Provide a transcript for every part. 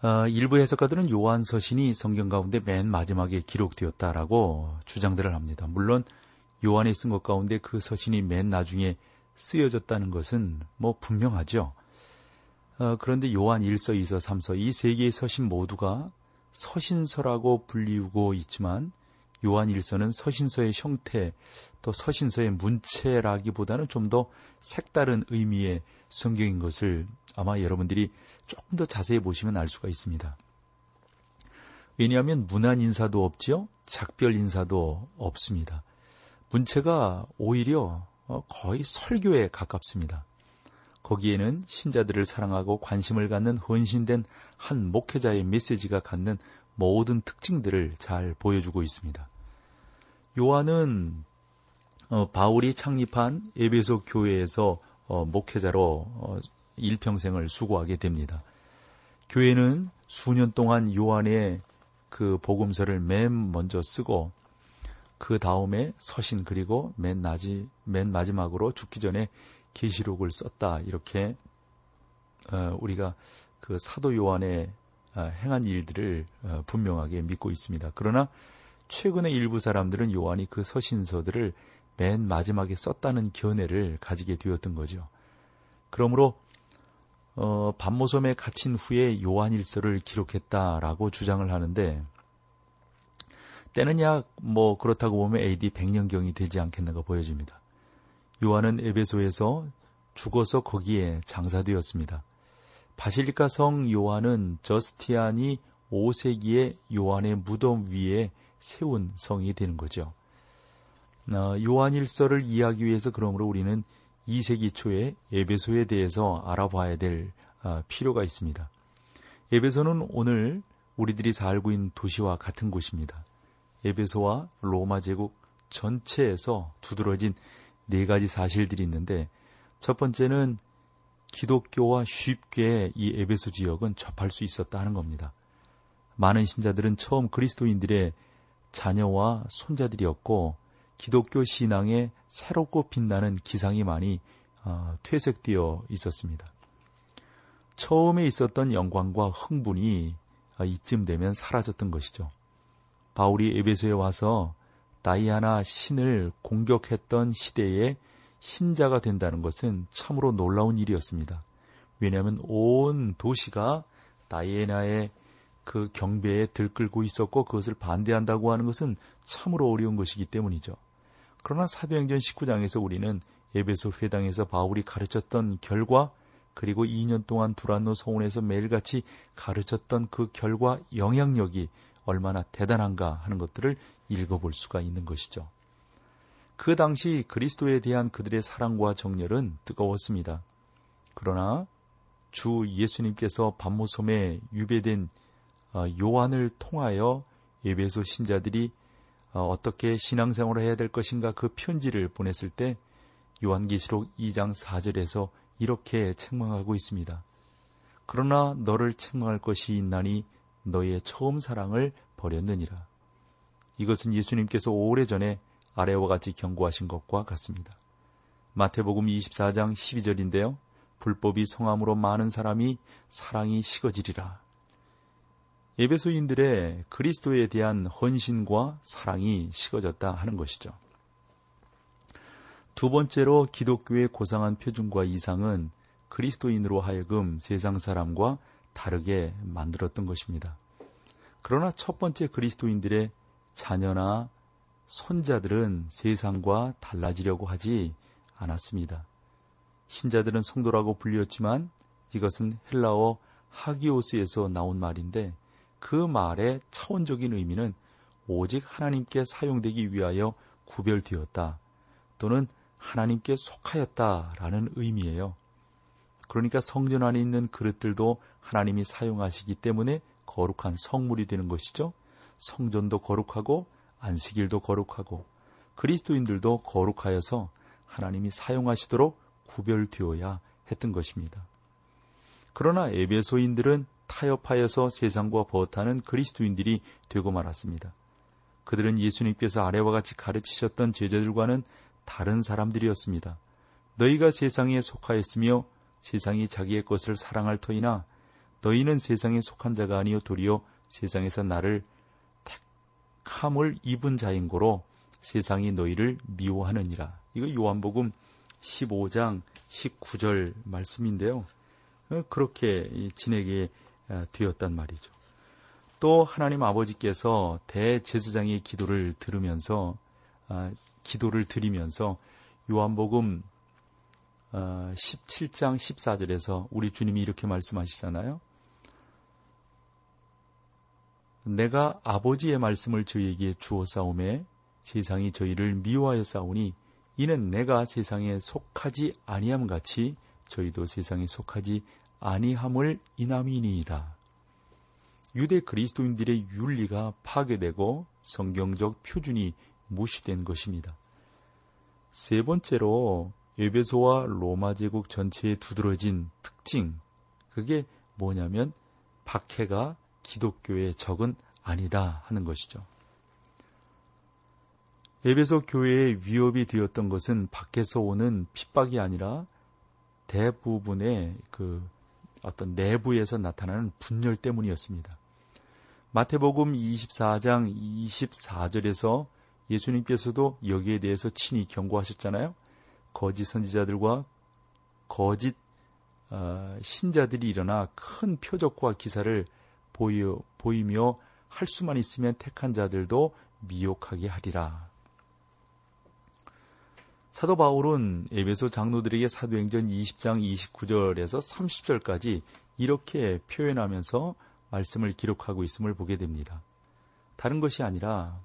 어, 일부 해석가들은 요한 서신이 성경 가운데 맨 마지막에 기록되었다라고 주장들을 합니다. 물론 요한이 쓴 것 가운데 그 서신이 맨 나중에 쓰여졌다는 것은 뭐 분명하죠. 어, 그런데 요한 1서, 2서, 3서 이 세 개의 서신 모두가 서신서라고 불리우고 있지만 요한 1서는 서신서의 형태 또 서신서의 문체라기보다는 좀 더 색다른 의미의 성경인 것을 아마 여러분들이 조금 더 자세히 보시면 알 수가 있습니다. 왜냐하면 문안 인사도 없지요. 작별 인사도 없습니다. 문체가 오히려 어, 거의 설교에 가깝습니다. 거기에는 신자들을 사랑하고 관심을 갖는 헌신된 한 목회자의 메시지가 갖는 모든 특징들을 잘 보여주고 있습니다. 요한은 어, 바울이 창립한 에베소 교회에서 어, 목회자로 어, 일평생을 수고하게 됩니다. 교회는 수년 동안 요한의 그 복음서를 맨 먼저 쓰고 그 다음에 서신 그리고 맨, 나지, 맨 마지막으로 죽기 전에 계시록을 썼다 이렇게 어, 우리가 그 사도 요한의 어, 행한 일들을 어, 분명하게 믿고 있습니다. 그러나 최근의 일부 사람들은 요한이 그 서신서들을 맨 마지막에 썼다는 견해를 가지게 되었던 거죠. 그러므로 어, 반모섬에 갇힌 후에 요한일서를 기록했다라고 주장을 하는데 때는 약 뭐 그렇다고 보면 AD 100년경이 되지 않겠는가 보여집니다. 요한은 에베소에서 죽어서 거기에 장사되었습니다. 바실리카 성 요한은 저스티안이 5세기에 요한의 무덤 위에 세운 성이 되는 거죠. 어, 요한 일서를 이해하기 위해서 그러므로 우리는 2세기 초에 에베소에 대해서 알아봐야 될 어, 필요가 있습니다. 에베소는 오늘 우리들이 살고 있는 도시와 같은 곳입니다. 에베소와 로마 제국 전체에서 두드러진 네 가지 사실들이 있는데 첫 번째는 기독교와 쉽게 이 에베소 지역은 접할 수 있었다 하는 겁니다. 많은 신자들은 처음 그리스도인들의 자녀와 손자들이었고 기독교 신앙에 새롭고 빛나는 기상이 많이 어, 퇴색되어 있었습니다. 처음에 있었던 영광과 흥분이 어, 이쯤 되면 사라졌던 것이죠. 바울이 에베소에 와서 다이아나 신을 공격했던 시대에 신자가 된다는 것은 참으로 놀라운 일이었습니다. 왜냐하면 온 도시가 다이애나의 그 경배에 들끓고 있었고 그것을 반대한다고 하는 것은 참으로 어려운 것이기 때문이죠. 그러나 사도행전 19장에서 우리는 에베소 회당에서 바울이 가르쳤던 결과 그리고 2년 동안 두란노 성원에서 매일같이 가르쳤던 그 결과 영향력이 얼마나 대단한가 하는 것들을 읽어볼 수가 있는 것이죠. 그 당시 그리스도에 대한 그들의 사랑과 정열은 뜨거웠습니다. 그러나 주 예수님께서 반모섬에 유배된 어, 요한을 통하여 예배소 신자들이 어, 어떻게 신앙생활을 해야 될 것인가 그 편지를 보냈을 때 요한계시록 2장 4절에서 이렇게 책망하고 있습니다. 그러나 너를 책망할 것이 있나니 너의 처음 사랑을 버렸느니라. 이것은 예수님께서 오래전에 아래와 같이 경고하신 것과 같습니다. 마태복음 24장 12절인데요. 불법이 성함으로 많은 사람이 사랑이 식어지리라. 예배소인들의 그리스도에 대한 헌신과 사랑이 식어졌다 하는 것이죠. 두 번째로 기독교의 고상한 표준과 이상은 그리스도인으로 하여금 세상 사람과 다르게 만들었던 것입니다. 그러나 첫 번째 그리스도인들의 자녀나 손자들은 세상과 달라지려고 하지 않았습니다. 신자들은 성도라고 불렸지만 이것은 헬라어 하기오스에서 나온 말인데 그 말의 차원적인 의미는 오직 하나님께 사용되기 위하여 구별되었다 또는 하나님께 속하였다 라는 의미예요. 그러니까 성전 안에 있는 그릇들도 하나님이 사용하시기 때문에 거룩한 성물이 되는 것이죠. 성전도 거룩하고 안식일도 거룩하고 그리스도인들도 거룩하여서 하나님이 사용하시도록 구별되어야 했던 것입니다. 그러나 에베소인들은 타협하여서 세상과 버타는 그리스도인들이 되고 말았습니다. 그들은 예수님께서 아래와 같이 가르치셨던 제자들과는 다른 사람들이었습니다. 너희가 세상에 속하였으며 세상이 자기의 것을 사랑할 터이나 너희는 세상에 속한 자가 아니요 도리어 세상에서 나를 택함을 입은 자인 고로 세상이 너희를 미워하느니라. 이거 요한복음 15장 19절 말씀인데요. 어, 그렇게 지내게 어, 되었단 말이죠. 또 하나님 아버지께서 대제사장의 기도를 들으면서 아, 기도를 드리면서 요한복음 17장 어, 14절에서 우리 주님이 이렇게 말씀하시잖아요. 내가 아버지의 말씀을 저희에게 주어 싸움에 세상이 저희를 미워하여 싸우니 이는 내가 세상에 속하지 아니함 같이 저희도 세상에 속하지 아니함을 인함이니이다. 유대 그리스도인들의 윤리가 파괴되고 성경적 표준이 무시된 것입니다. 세 번째로 에베소와 로마 제국 전체에 두드러진 특징, 그게 뭐냐면 박해가 기독교의 적은 아니다 하는 것이죠. 에베소 교회의 위협이 되었던 것은 밖에서 오는 핍박이 아니라 대부분의 그 어떤 내부에서 나타나는 분열 때문이었습니다. 마태복음 24장 24절에서 예수님께서도 여기에 대해서 친히 경고하셨잖아요. 거짓 선지자들과 거짓 어, 신자들이 일어나 큰 표적과 기사를 보이며 할 수만 있으면 택한 자들도 미혹하게 하리라. 사도 바울은 에베소 장로들에게 사도행전 20장 29절에서 30절까지 이렇게 표현하면서 말씀을 기록하고 있음을 보게 됩니다. 다른 것이 아니라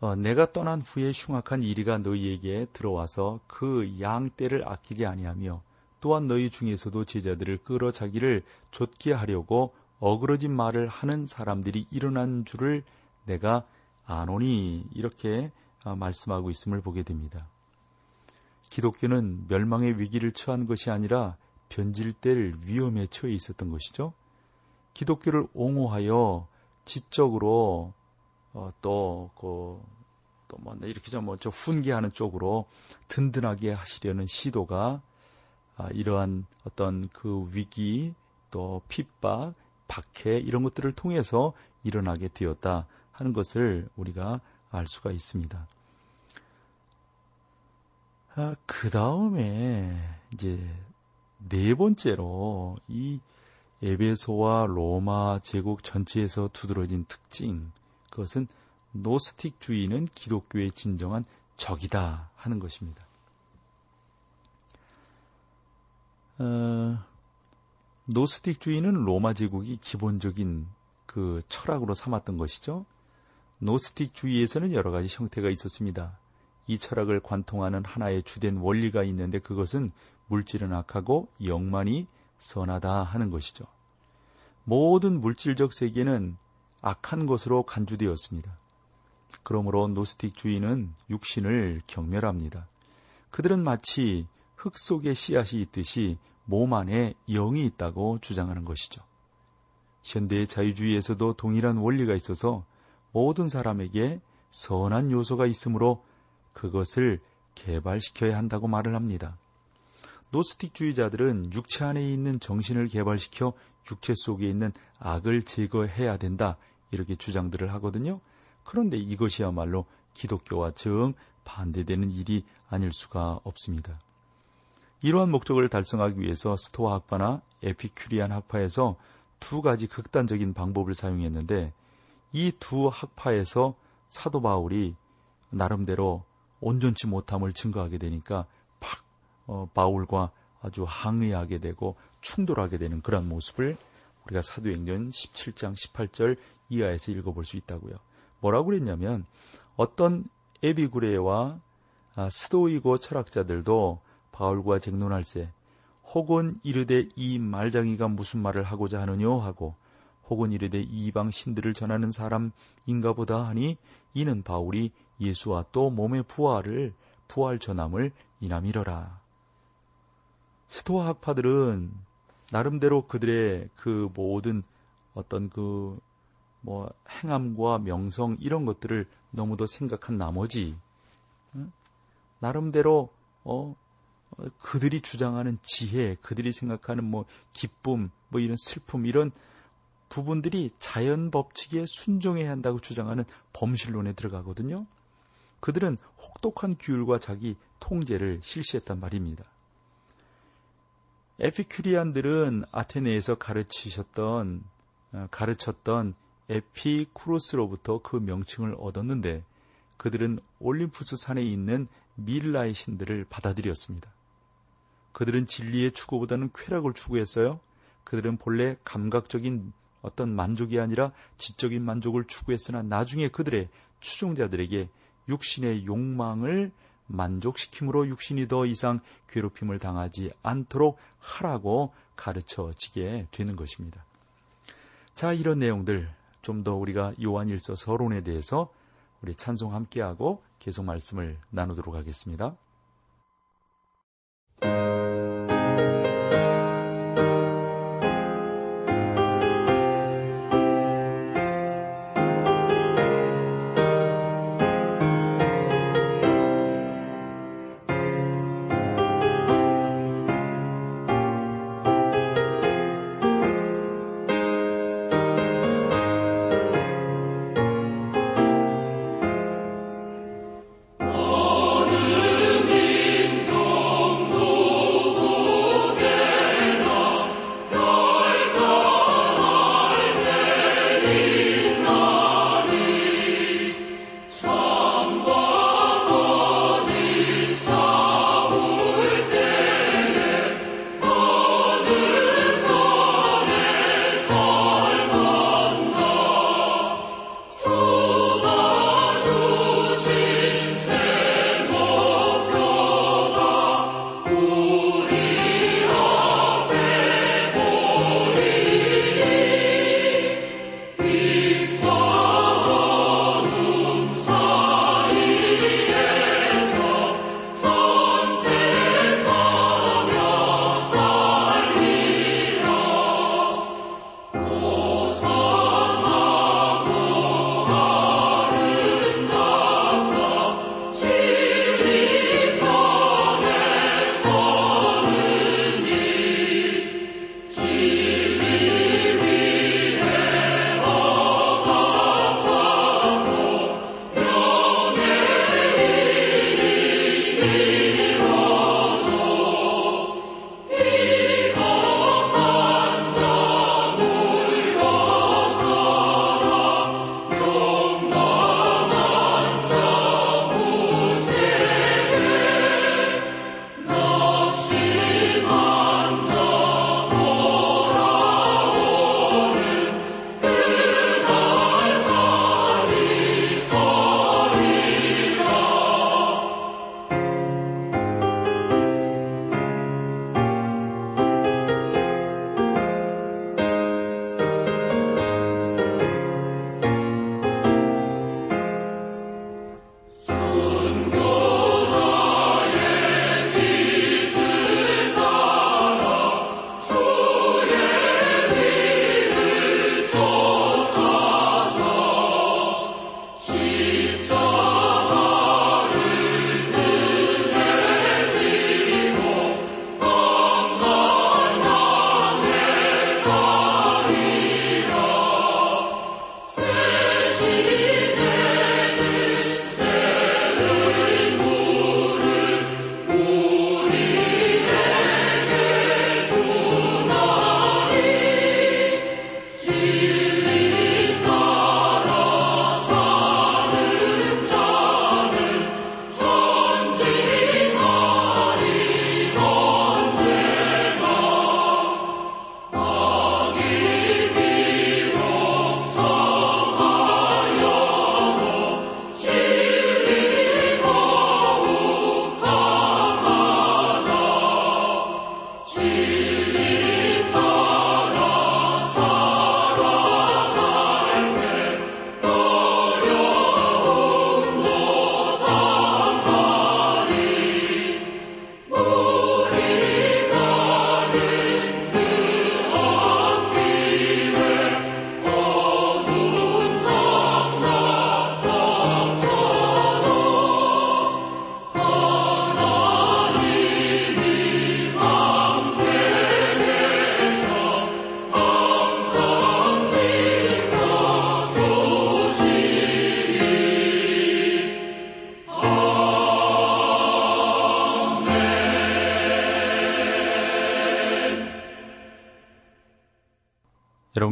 어, 내가 떠난 후에 흉악한 이리가 너희에게 들어와서 그 양떼를 아끼지 아니하며 또한 너희 중에서도 제자들을 끌어 자기를 좇게 하려고 어그러진 말을 하는 사람들이 일어난 줄을 내가 아노니 이렇게 어, 말씀하고 있음을 보게 됩니다. 기독교는 멸망의 위기를 처한 것이 아니라 변질될 위험에 처해 있었던 것이죠. 기독교를 옹호하여 지적으로 어, 또그 또뭐 이렇게 좀 뭐저 훈계하는 쪽으로 든든하게 하시려는 시도가 아, 이러한 어떤 그 위기 또 핍박 박해 이런 것들을 통해서 일어나게 되었다 하는 것을 우리가 알 수가 있습니다. 아, 그 다음에 이제 네 번째로 이 에베소와 로마 제국 전체에서 두드러진 특징 그것은 노스틱주의는 기독교의 진정한 적이다 하는 것입니다. 어, 노스틱주의는 로마 제국이 기본적인 그 철학으로 삼았던 것이죠. 노스틱주의에서는 여러 가지 형태가 있었습니다. 이 철학을 관통하는 하나의 주된 원리가 있는데 그것은 물질은 악하고 영만이 선하다 하는 것이죠. 모든 물질적 세계는 악한 것으로 간주되었습니다. 그러므로 노스틱주의는 육신을 경멸합니다. 그들은 마치 흙 속에 씨앗이 있듯이 몸 안에 영이 있다고 주장하는 것이죠. 현대의 자유주의에서도 동일한 원리가 있어서 모든 사람에게 선한 요소가 있으므로 그것을 개발시켜야 한다고 말을 합니다. 노스틱주의자들은 육체 안에 있는 정신을 개발시켜 육체 속에 있는 악을 제거해야 된다. 이렇게 주장들을 하거든요. 그런데 이것이야말로 기독교와 정 반대되는 일이 아닐 수가 없습니다. 이러한 목적을 달성하기 위해서 스토아 학파나 에피큐리안 학파에서 두 가지 극단적인 방법을 사용했는데 이 두 학파에서 사도 바울이 나름대로 온전치 못함을 증거하게 되니까 팍 어, 바울과 아주 항의하게 되고 충돌하게 되는 그런 모습을 우리가 사도행전 17장 18절 이하에서 읽어볼 수 있다고요. 뭐라고 그랬냐면 어떤 에비구레와 아, 스도이고 철학자들도 바울과 쟁론할세 혹은 이르되 이 말장이가 무슨 말을 하고자 하느뇨? 하고 혹은 이르되 이방 신들을 전하는 사람인가 보다? 하니 이는 바울이 예수와 또 몸의 부활을 부활 전함을 이남이러라. 스토아 학파들은 나름대로 그들의 그 모든 어떤 그 뭐 행함과 명성 이런 것들을 너무도 생각한 나머지 나름대로 어 그들이 주장하는 지혜, 그들이 생각하는 뭐 기쁨, 뭐 이런 슬픔 이런 부분들이 자연 법칙에 순종해야 한다고 주장하는 범실론에 들어가거든요. 그들은 혹독한 규율과 자기 통제를 실시했단 말입니다. 에피큐리안들은 아테네에서 가르치셨던 어, 가르쳤던 에피쿠로스로부터 그 명칭을 얻었는데 그들은 올림푸스 산에 있는 밀라의 신들을 받아들였습니다. 그들은 진리의 추구보다는 쾌락을 추구했어요. 그들은 본래 감각적인 어떤 만족이 아니라 지적인 만족을 추구했으나 나중에 그들의 추종자들에게 육신의 욕망을 만족시킴으로 육신이 더 이상 괴롭힘을 당하지 않도록 하라고 가르쳐지게 되는 것입니다. 자, 이런 내용들 좀 더 우리가 요한일서 서론에 대해서 우리 찬송 함께하고 계속 말씀을 나누도록 하겠습니다.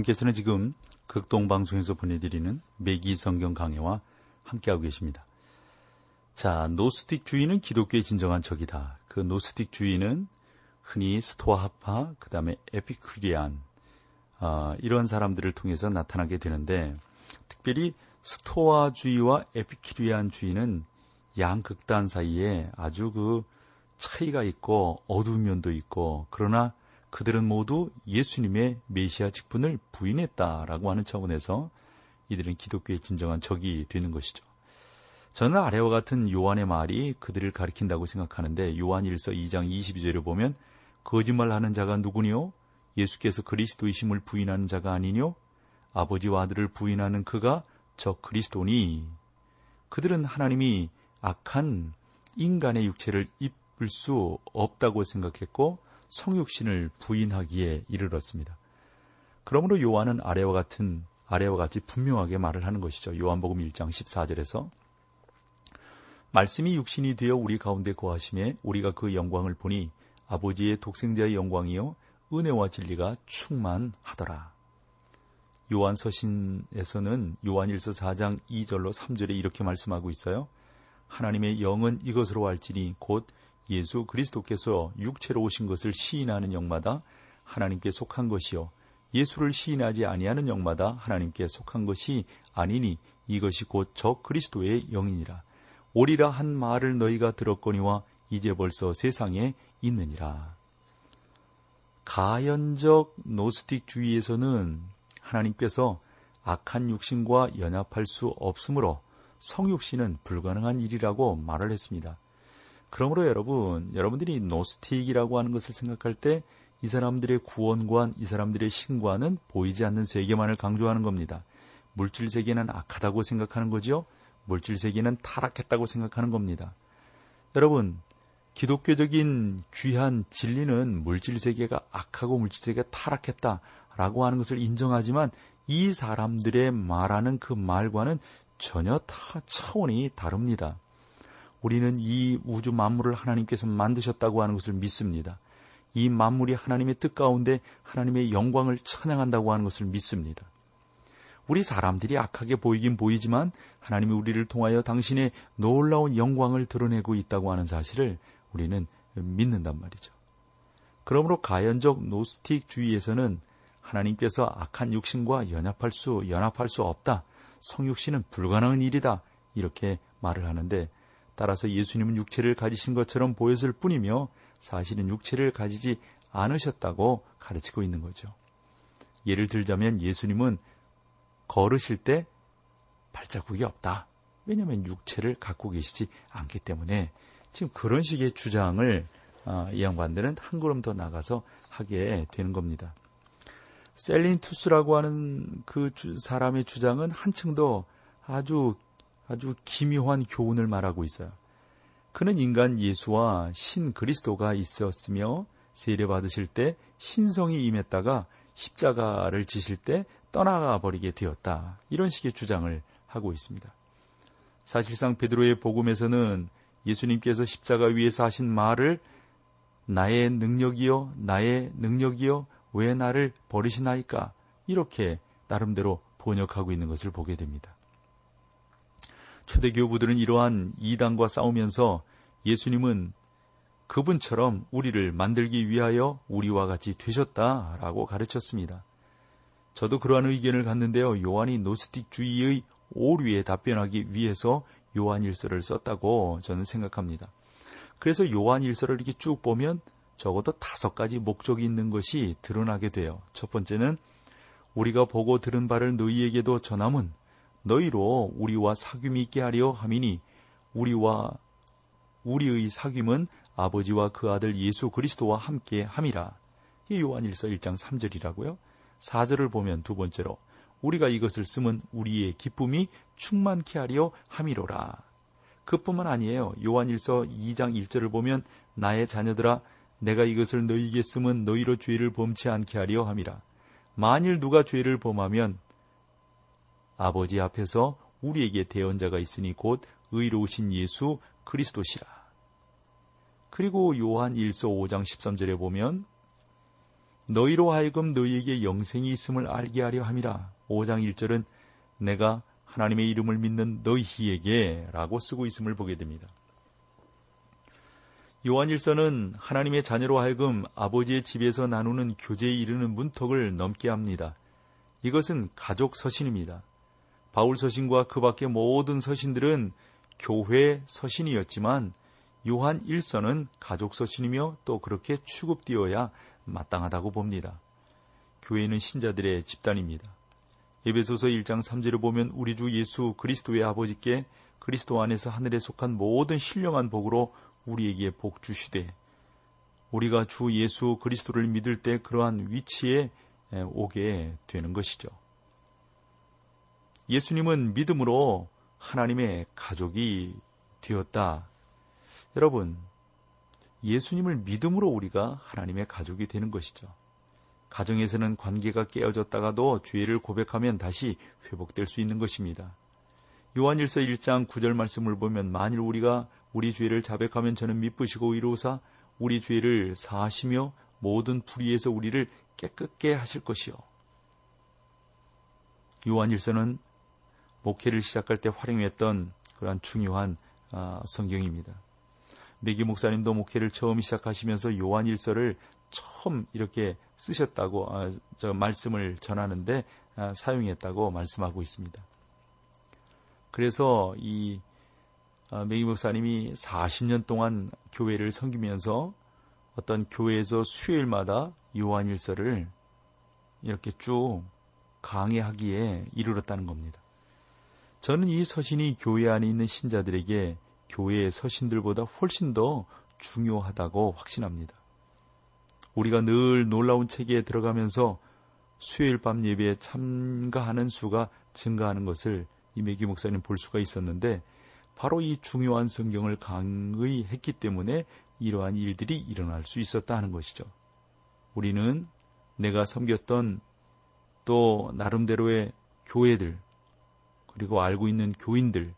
여러분께서는 지금 극동방송에서 보내드리는 매기 성경 강해와 함께하고 계십니다. 자, 노스틱 주의는 기독교의 진정한 적이다. 그 노스틱 주의는 흔히 스토아파, 그 다음에 에피크리안, 어, 이런 사람들을 통해서 나타나게 되는데, 특별히 스토아주의와 에피큐리안주의는 양극단 사이에 아주 그 차이가 있고 어두운 면도 있고 그러나 그들은 모두 예수님의 메시아 직분을 부인했다라고 하는 차원에서 이들은 기독교의 진정한 적이 되는 것이죠. 저는 아래와 같은 요한의 말이 그들을 가리킨다고 생각하는데 요한 1서 2장 22절에 보면 거짓말하는 자가 누구니요? 예수께서 그리스도이심을 부인하는 자가 아니뇨? 아버지와 아들을 부인하는 그가 저 그리스도니 그들은 하나님이 악한 인간의 육체를 입을 수 없다고 생각했고 성육신을 부인하기에 이르렀습니다. 그러므로 요한은 아래와 같은 아래와 같이 분명하게 말을 하는 것이죠. 요한복음 1장 14절에서 말씀이 육신이 되어 우리 가운데 거하심에 우리가 그 영광을 보니 아버지의 독생자의 영광이요 은혜와 진리가 충만하더라. 요한 서신에서는 요한 1서 4장 2절로 3절에 이렇게 말씀하고 있어요. 하나님의 영은 이것으로 알지니 곧 예수 그리스도께서 육체로 오신 것을 시인하는 영마다 하나님께 속한 것이요 예수를 시인하지 아니하는 영마다 하나님께 속한 것이 아니니 이것이 곧 저 그리스도의 영이니라 오리라 한 말을 너희가 들었거니와 이제 벌써 세상에 있느니라 가연적 노스틱 주의에서는 하나님께서 악한 육신과 연합할 수 없으므로 성육신은 불가능한 일이라고 말을 했습니다. 그러므로 여러분, 여러분들이 노스틱이라고 하는 것을 생각할 때 이 사람들의 구원관, 이 사람들의 신관은 보이지 않는 세계만을 강조하는 겁니다. 물질 세계는 악하다고 생각하는 거죠. 물질 세계는 타락했다고 생각하는 겁니다. 여러분, 기독교적인 귀한 진리는 물질 세계가 악하고 물질 세계가 타락했다라고 하는 것을 인정하지만 이 사람들의 말하는 그 말과는 전혀 타 차원이 다릅니다. 우리는 이 우주 만물을 하나님께서 만드셨다고 하는 것을 믿습니다. 이 만물이 하나님의 뜻 가운데 하나님의 영광을 찬양한다고 하는 것을 믿습니다. 우리 사람들이 악하게 보이긴 보이지만 하나님이 우리를 통하여 당신의 놀라운 영광을 드러내고 있다고 하는 사실을 우리는 믿는단 말이죠. 그러므로 가연적 노스틱 주의에서는 하나님께서 악한 육신과 연합할 수 연합할 수 없다. 성육신은 불가능한 일이다. 이렇게 말을 하는데 따라서 예수님은 육체를 가지신 것처럼 보였을 뿐이며 사실은 육체를 가지지 않으셨다고 가르치고 있는 거죠. 예를 들자면 예수님은 걸으실 때 발자국이 없다. 왜냐하면 육체를 갖고 계시지 않기 때문에 지금 그런 식의 주장을 아, 이 양반들은 한 걸음 더 나가서 하게 되는 겁니다. 셀린투스라고 하는 그 사람의 주장은 한층 더 아주 아주 기묘한 교훈을 말하고 있어요. 그는 인간 예수와 신 그리스도가 있었으며 세례 받으실 때 신성이 임했다가 십자가를 지실 때 떠나가 버리게 되었다. 이런 식의 주장을 하고 있습니다. 사실상 베드로의 복음에서는 예수님께서 십자가 위에서 하신 말을 나의 능력이요, 나의 능력이요, 왜 나를 버리시나이까? 이렇게 나름대로 번역하고 있는 것을 보게 됩니다. 초대 교부들은 이러한 이단과 싸우면서 예수님은 그분처럼 우리를 만들기 위하여 우리와 같이 되셨다라고 가르쳤습니다. 저도 그러한 의견을 갖는데요. 요한이 노스틱주의의 오류에 답변하기 위해서 요한 일서를 썼다고 저는 생각합니다. 그래서 요한 일서를 이렇게 쭉 보면 적어도 다섯 가지 목적이 있는 것이 드러나게 돼요. 첫 번째는 우리가 보고 들은 바를 너희에게도 전함은 너희로 우리와 사귐이 있게 하려 함이니 우리와 우리의 사귐은 아버지와 그 아들 예수 그리스도와 함께 함이라. 이 요한일서 1장 3절이라고요. 4절을 보면 두 번째로 우리가 이것을 쓰면 우리의 기쁨이 충만케 하려 함이로라. 그뿐만 아니에요. 요한일서 2장 1절을 보면 나의 자녀들아 내가 이것을 너희에게 쓰면 너희로 죄를 범치 않게 하려 함이라. 만일 누가 죄를 범하면 아버지 앞에서 우리에게 대언자가 있으니 곧 의로우신 예수 그리스도시라. 그리고 요한 1서 5장 13절에 보면 너희로 하여금 너희에게 영생이 있음을 알게 하려 함이라. 5장 1절은 내가 하나님의 이름을 믿는 너희에게 라고 쓰고 있음을 보게 됩니다. 요한일서는 하나님의 자녀로 하여금 아버지의 집에서 나누는 교제에 이르는 문턱을 넘게 합니다. 이것은 가족 서신입니다. 바울 서신과 그 밖의 모든 서신들은 교회 서신이었지만 요한 1서는 가족 서신이며 또 그렇게 취급되어야 마땅하다고 봅니다. 교회는 신자들의 집단입니다. 예배소서 1장 3절을 보면 우리 주 예수 그리스도의 아버지께 그리스도 안에서 하늘에 속한 모든 신령한 복으로 우리에게 복 주시되 우리가 주 예수 그리스도를 믿을 때 그러한 위치에 오게 되는 것이죠. 예수님은 믿음으로 하나님의 가족이 되었다. 여러분, 예수님을 믿음으로 우리가 하나님의 가족이 되는 것이죠. 가정에서는 관계가 깨어졌다가도 죄를 고백하면 다시 회복될 수 있는 것입니다. 요한일서 1장 9절 말씀을 보면 만일 우리가 우리 죄를 자백하면 저는 미쁘시고 이로사 우리 죄를 사하시며 모든 불의에서 우리를 깨끗게 하실 것이요. 요한일서는 목회를 시작할 때 활용했던 그러한 중요한 아, 성경입니다. 메기 목사님도 목회를 처음 시작하시면서 요한일서를 처음 이렇게 쓰셨다고 아, 저 말씀을 전하는데 아, 사용했다고 말씀하고 있습니다. 그래서 이 아, 메기 목사님이 40년 동안 교회를 섬기면서 어떤 교회에서 수요일마다 요한일서를 이렇게 쭉 강의하기에 이르렀다는 겁니다. 저는 이 서신이 교회 안에 있는 신자들에게 교회의 서신들보다 훨씬 더 중요하다고 확신합니다. 우리가 늘 놀라운 체계에 들어가면서 수요일 밤 예배에 참가하는 수가 증가하는 것을 이메기 목사님 볼 수가 있었는데 바로 이 중요한 성경을 강의했기 때문에 이러한 일들이 일어날 수 있었다 하는 것이죠. 우리는 내가 섬겼던 또 나름대로의 교회들 그리고 알고 있는 교인들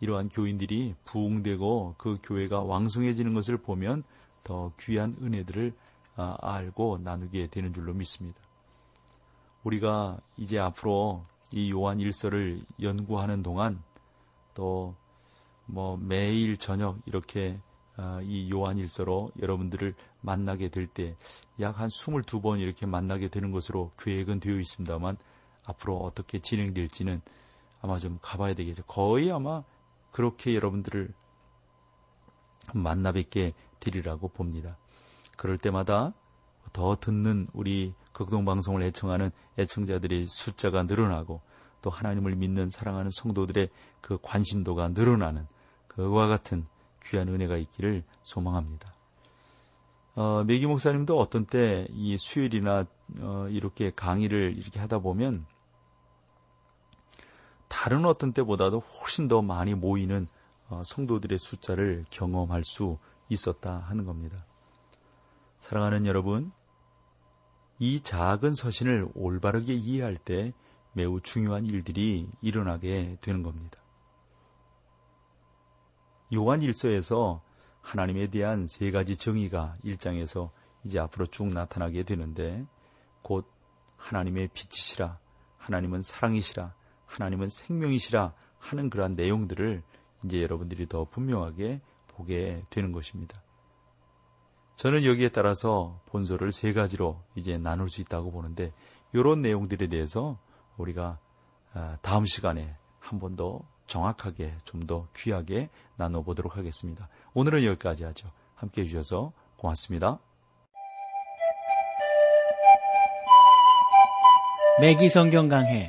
이러한 교인들이 부흥되고 그 교회가 왕성해지는 것을 보면 더 귀한 은혜들을 아, 알고 나누게 되는 줄로 믿습니다. 우리가 이제 앞으로 이 요한 일서를 연구하는 동안 또 뭐 매일 저녁 이렇게 아, 이 요한 일서로 여러분들을 만나게 될 때 약 한 22번 이렇게 만나게 되는 것으로 계획은 되어 있습니다만 앞으로 어떻게 진행될지는 아마 좀 가봐야 되겠죠. 거의 아마 그렇게 여러분들을 만나 뵙게 되리라고 봅니다. 그럴 때마다 더 듣는 우리 극동방송을 애청하는 애청자들의 숫자가 늘어나고 또 하나님을 믿는 사랑하는 성도들의 그 관심도가 늘어나는 그와 같은 귀한 은혜가 있기를 소망합니다. 어, 메기 목사님도 어떤 때 이 수요일이나 어, 이렇게 강의를 이렇게 하다 보면 다른 어떤 때보다도 훨씬 더 많이 모이는 어, 성도들의 숫자를 경험할 수 있었다 하는 겁니다. 사랑하는 여러분, 이 작은 서신을 올바르게 이해할 때 매우 중요한 일들이 일어나게 되는 겁니다. 요한 일서에서 하나님에 대한 세 가지 정의가 일장에서 이제 앞으로 쭉 나타나게 되는데 곧 하나님의 빛이시라, 하나님은 사랑이시라, 하나님은 생명이시라 하는 그러한 내용들을 이제 여러분들이 더 분명하게 보게 되는 것입니다. 저는 여기에 따라서 본소를 세 가지로 이제 나눌 수 있다고 보는데 이런 내용들에 대해서 우리가 아, 다음 시간에 한 번 더 정확하게 좀 더 귀하게 나눠보도록 하겠습니다. 오늘은 여기까지 하죠. 함께 해주셔서 고맙습니다. 매기 성경 강해